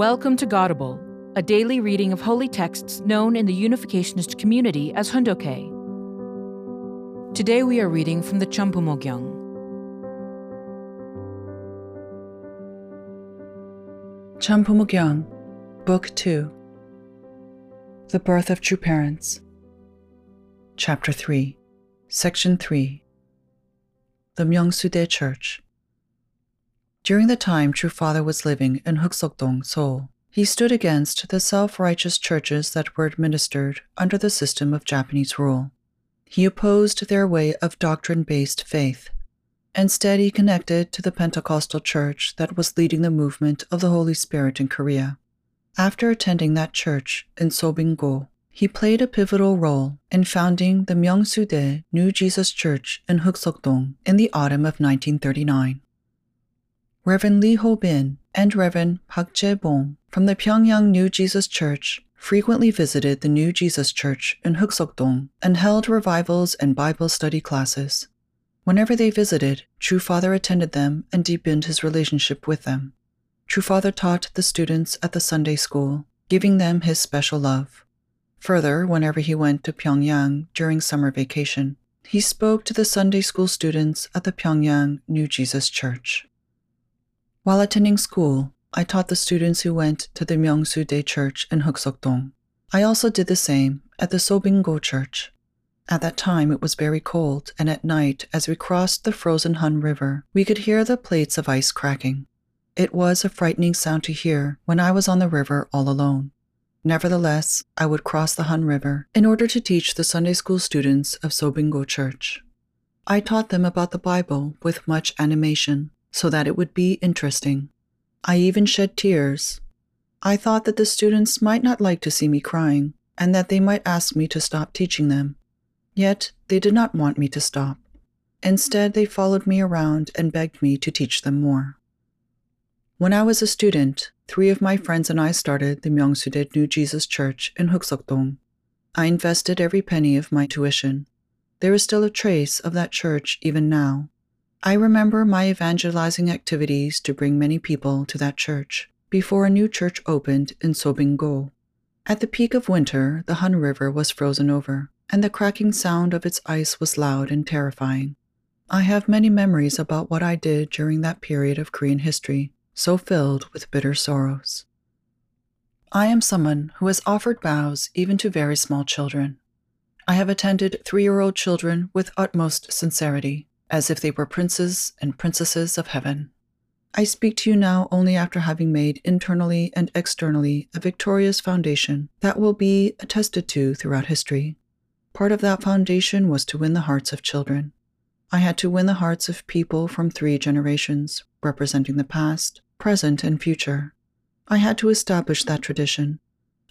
Welcome to Godable, a daily reading of holy texts known in the Unificationist community as Hoon Dok Hae. Today we are reading from the Cham Bumo Gyeong. Champumogyang, Book 2 The Birth of True Parents, Chapter 3, Section 3 The Myeongsudae Church. During the time True Father was living in Huksokdong, Seoul, he stood against the self righteous churches that were administered under the system of Japanese rule. He opposed their way of doctrine based faith. Instead, he connected to the Pentecostal church that was leading the movement of the Holy Spirit in Korea. After attending that church in Sobingo, he played a pivotal role in founding the Myeongsudae New Jesus Church in Huksokdong in the autumn of 1939. Reverend Lee Ho Bin and Reverend Park Jae Bong from the Pyongyang New Jesus Church frequently visited the New Jesus Church in Huksokdong and held revivals and Bible study classes. Whenever they visited, True Father attended them and deepened his relationship with them. True Father taught the students at the Sunday school, giving them his special love. Further, whenever he went to Pyongyang during summer vacation, he spoke to the Sunday school students at the Pyongyang New Jesus Church. While attending school, I taught the students who went to the Myeongsudae Church in Huksokdong. I also did the same at the Sobingo Church. At that time, it was very cold, and at night, as we crossed the frozen Hun River, we could hear the plates of ice cracking. It was a frightening sound to hear when I was on the river all alone. Nevertheless, I would cross the Hun River in order to teach the Sunday school students of Sobingo Church. I taught them about the Bible with much animation so that it would be interesting. I even shed tears. I thought that the students might not like to see me crying and that they might ask me to stop teaching them. Yet they did not want me to stop. Instead, they followed me around and begged me to teach them more. When I was a student, three of my friends and I started the Myeongsudae New Jesus Church in Huksokdong. I invested every penny of my tuition. There is still a trace of that church even now. I remember my evangelizing activities to bring many people to that church before a new church opened in Sobingo. At the peak of winter, the Hun River was frozen over, and the cracking sound of its ice was loud and terrifying. I have many memories about what I did during that period of Korean history so filled with bitter sorrows. I am someone who has offered bows even to very small children. I have attended three year old children with utmost sincerity, as if they were princes and princesses of heaven. I speak to you now only after having made internally and externally a victorious foundation that will be attested to throughout history. Part of that foundation was to win the hearts of children. I had to win the hearts of people from three generations, representing the past, present, and future. I had to establish that tradition.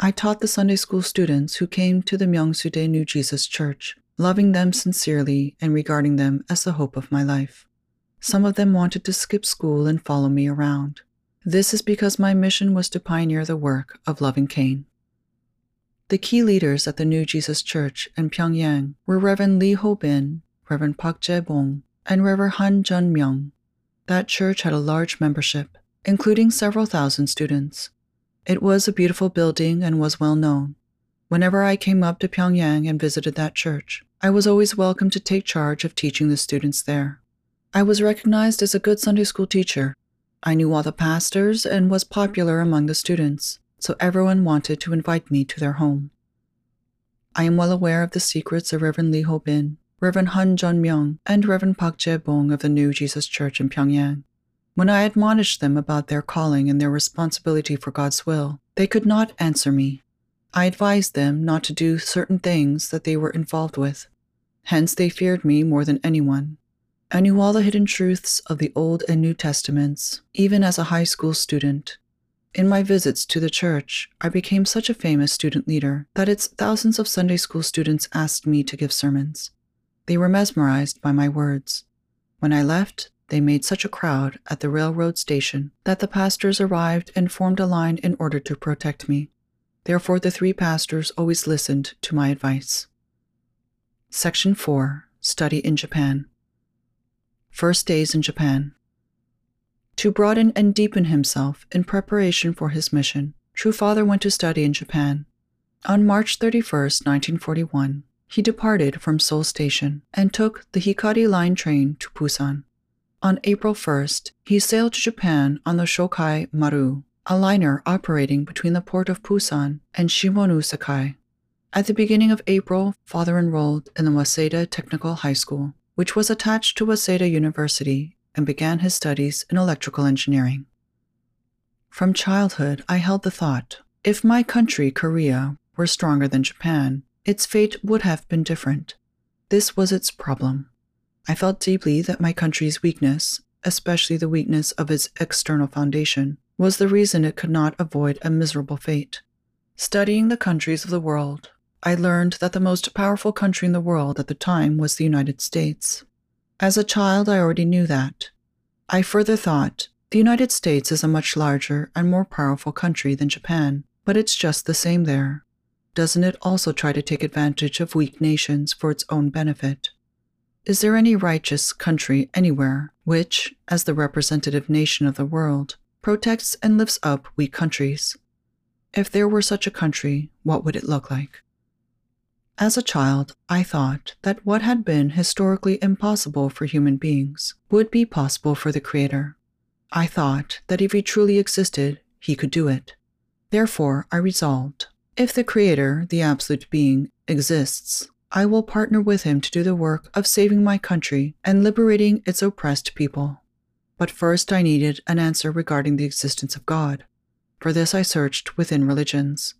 I taught the Sunday school students who came to the Myeongsudae New Jesus Church, loving them sincerely and regarding them as the hope of my life. Some of them wanted to skip school and follow me around. This is because my mission was to pioneer the work of loving Cain. The key leaders at the New Jesus Church in Pyongyang were Reverend Lee Ho Bin, Reverend Park Jae Bong, and Reverend Han Jun Myung. That church had a large membership, including several thousand students. It was a beautiful building and was well known. Whenever I came up to Pyongyang and visited that church, I was always welcome to take charge of teaching the students there. I was recognized as a good Sunday school teacher. I knew all the pastors and was popular among the students, so everyone wanted to invite me to their home. I am well aware of the secrets of Reverend Lee Ho Bin, Reverend Han Jun Myung, and Reverend Park Jae Bong of the New Jesus Church in Pyongyang. When I admonished them about their calling and their responsibility for God's will, they could not answer me. I advised them not to do certain things that they were involved with. Hence, they feared me more than anyone. I knew all the hidden truths of the Old and New Testaments, even as a high school student. In my visits to the church, I became such a famous student leader that its thousands of Sunday school students asked me to give sermons. They were mesmerized by my words. When I left, they made such a crowd at the railroad station that the pastors arrived and formed a line in order to protect me. Therefore, the three pastors always listened to my advice. Section 4 Study in Japan. First Days in Japan. To broaden and deepen himself in preparation for his mission, True Father went to study in Japan. On March 31, 1941, he departed from Seoul Station and took the Hikari Line train to Busan. On April 1st, he sailed to Japan on the Shokai Maru, a liner operating between the port of Busan and Shimonoseki. At the beginning of April, Father enrolled in the Waseda Technical High School, which was attached to Waseda University, and began his studies in electrical engineering. From childhood, I held the thought if my country, Korea, were stronger than Japan, its fate would have been different. This was its problem. I felt deeply that my country's weakness, especially the weakness of its external foundation, was the reason it could not avoid a miserable fate. Studying the countries of the world, I learned that the most powerful country in the world at the time was the United States. As a child, I already knew that. I further thought the United States is a much larger and more powerful country than Japan, but it's just the same there. Doesn't it also try to take advantage of weak nations for its own benefit? Is there any righteous country anywhere which, as the representative nation of the world, protects and lifts up weak countries? If there were such a country, what would it look like? As a child, I thought that what had been historically impossible for human beings would be possible for the Creator. I thought that if He truly existed, He could do it. Therefore, I resolved if the Creator, the Absolute Being, exists, I will partner with him to do the work of saving my country and liberating its oppressed people. But first, I needed an answer regarding the existence of God. For this, I searched within religions.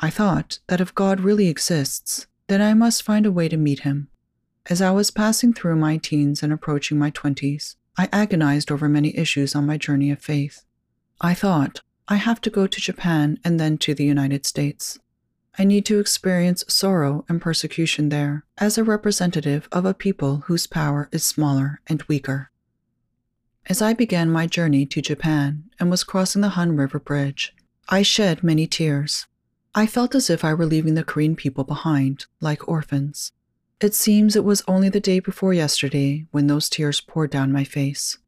I thought that if God really exists, then I must find a way to meet him. As I was passing through my teens and approaching my twenties, I agonized over many issues on my journey of faith. I thought, I have to go to Japan and then to the United States. I need to experience sorrow and persecution there as a representative of a people whose power is smaller and weaker. As I began my journey to Japan and was crossing the Han River Bridge, I shed many tears. I felt as if I were leaving the Korean people behind, like orphans. It seems it was only the day before yesterday when those tears poured down my face.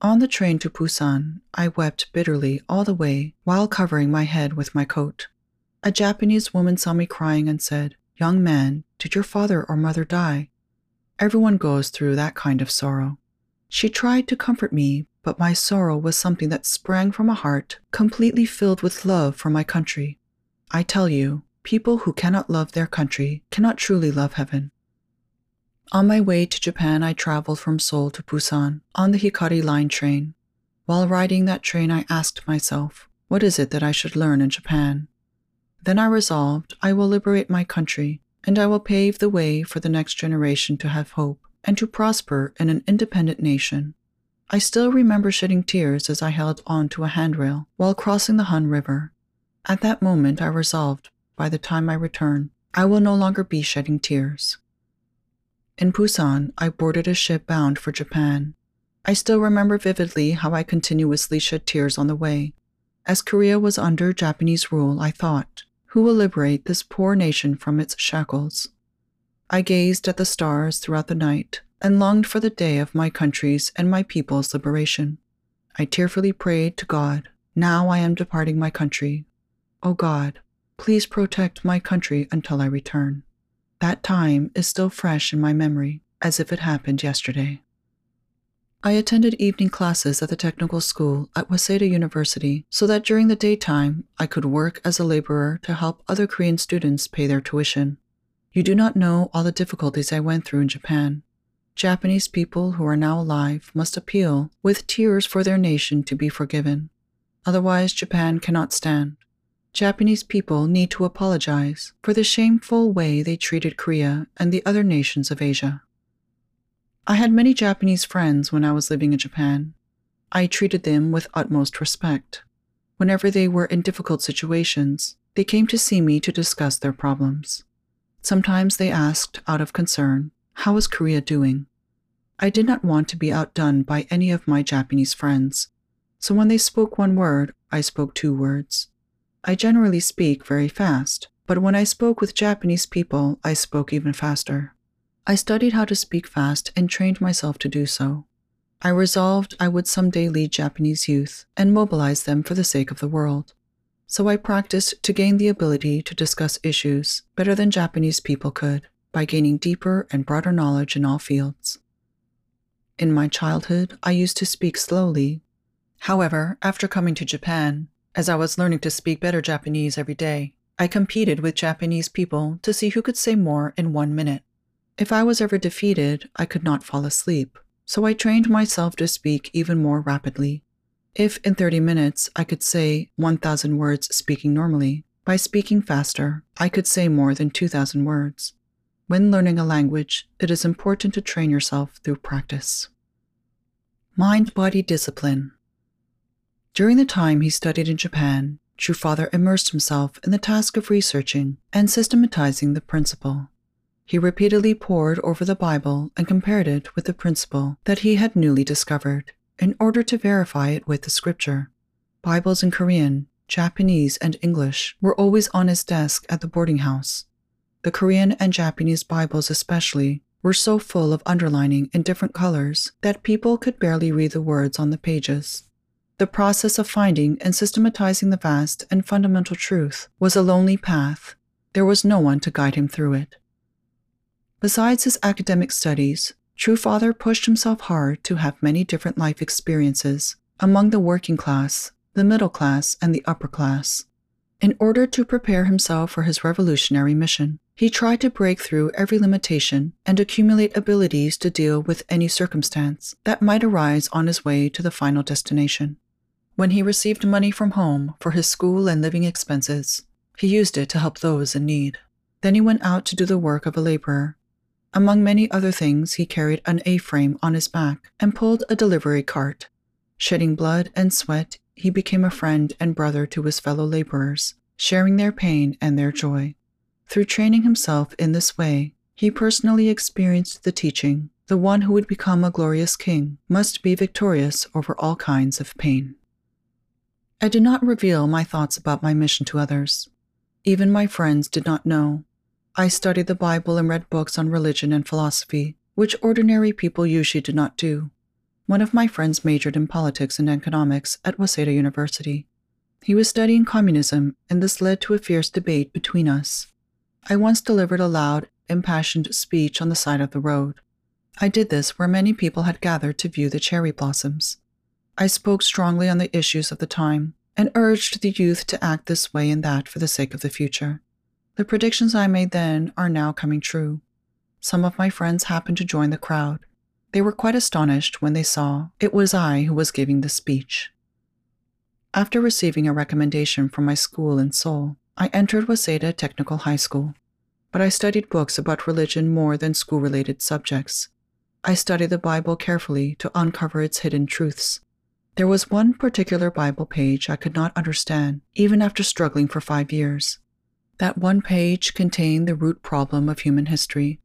On the train to Busan, I wept bitterly all the way while covering my head with my coat. A Japanese woman saw me crying and said, Young man, did your father or mother die? Everyone goes through that kind of sorrow. She tried to comfort me, but my sorrow was something that sprang from a heart completely filled with love for my country. I tell you, people who cannot love their country cannot truly love heaven. On my way to Japan, I traveled from Seoul to Busan on the Hikari Line train. While riding that train, I asked myself, what is it that I should learn in Japan? Then I resolved I will liberate my country, and I will pave the way for the next generation to have hope and to prosper in an independent nation. I still remember shedding tears as I held on to a handrail while crossing the Han River. At that moment, I resolved, by the time I return, I will no longer be shedding tears. In Busan, I boarded a ship bound for Japan. I still remember vividly how I continuously shed tears on the way. As Korea was under Japanese rule, I thought, who will liberate this poor nation from its shackles. I gazed at the stars throughout the night and longed for the day of my country's and my people's liberation. I tearfully prayed to God, Now I am departing my country. O God, please protect my country until I return. That time is still fresh in my memory, as if it happened yesterday. I attended evening classes at the technical school at Waseda University so that during the daytime I could work as a laborer to help other Korean students pay their tuition. You do not know all the difficulties I went through in Japan. Japanese people who are now alive must appeal with tears for their nation to be forgiven. Otherwise, Japan cannot stand. Japanese people need to apologize for the shameful way they treated Korea and the other nations of Asia. I had many Japanese friends when I was living in Japan. I treated them with utmost respect. Whenever they were in difficult situations, they came to see me to discuss their problems. Sometimes they asked, out of concern, How is Korea doing? I did not want to be outdone by any of my Japanese friends, so when they spoke one word, I spoke two words. I generally speak very fast, but when I spoke with Japanese people, I spoke even faster. I studied how to speak fast and trained myself to do so. I resolved I would someday lead Japanese youth and mobilize them for the sake of the world. So I practiced to gain the ability to discuss issues better than Japanese people could by gaining deeper and broader knowledge in all fields. In my childhood, I used to speak slowly. However, after coming to Japan, as I was learning to speak better Japanese every day, I competed with Japanese people to see who could say more in one minute. If I was ever defeated, I could not fall asleep, so I trained myself to speak even more rapidly. If in 30 minutes I could say 1,000 words speaking normally, by speaking faster, I could say more than 2,000 words. When learning a language, it is important to train yourself through practice. Mind body discipline. During the time he studied in Japan, True Father immersed himself in the task of researching and systematizing the principle. He repeatedly pored over the Bible and compared it with the principle that he had newly discovered in order to verify it with the scripture. Bibles in Korean, Japanese, and English were always on his desk at the boarding house. The Korean and Japanese Bibles, especially, were so full of underlining in different colors that people could barely read the words on the pages. The process of finding and systematizing the vast and fundamental truth was a lonely path. There was no one to guide him through it. Besides his academic studies, True Father pushed himself hard to have many different life experiences among the working class, the middle class, and the upper class. In order to prepare himself for his revolutionary mission, he tried to break through every limitation and accumulate abilities to deal with any circumstance that might arise on his way to the final destination. When he received money from home for his school and living expenses, he used it to help those in need. Then he went out to do the work of a laborer among many other things, he carried an A frame on his back and pulled a delivery cart. Shedding blood and sweat, he became a friend and brother to his fellow laborers, sharing their pain and their joy. Through training himself in this way, he personally experienced the teaching the one who would become a glorious king must be victorious over all kinds of pain. I did not reveal my thoughts about my mission to others. Even my friends did not know I studied the Bible and read books on religion and philosophy, which ordinary people usually do not do. One of my friends majored in politics and economics at Waseda University. He was studying communism, and this led to a fierce debate between us. I once delivered a loud, impassioned speech on the side of the road. I did this where many people had gathered to view the cherry blossoms. I spoke strongly on the issues of the time and urged the youth to act this way and that for the sake of the future. The predictions I made then are now coming true. Some of my friends happened to join the crowd. They were quite astonished when they saw it was I who was giving the speech. After receiving a recommendation from my school in Seoul, I entered Waseda Technical High School. But I studied books about religion more than school related subjects. I studied the Bible carefully to uncover its hidden truths. There was one particular Bible page I could not understand, even after struggling for five years. That one page contained the root problem of human history.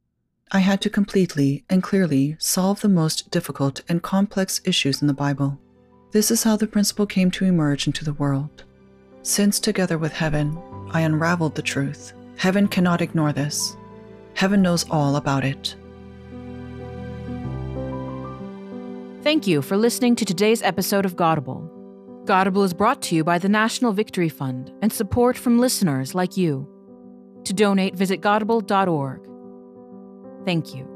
I had to completely and clearly solve the most difficult and complex issues in the Bible. This is how the principle came to emerge into the world. Since, together with heaven, I unraveled the truth, heaven cannot ignore this. Heaven knows all about it. Thank you for listening to today's episode of Godable. Godable is brought to you by the National Victory Fund and support from listeners like you. To donate, visit godable.org. Thank you.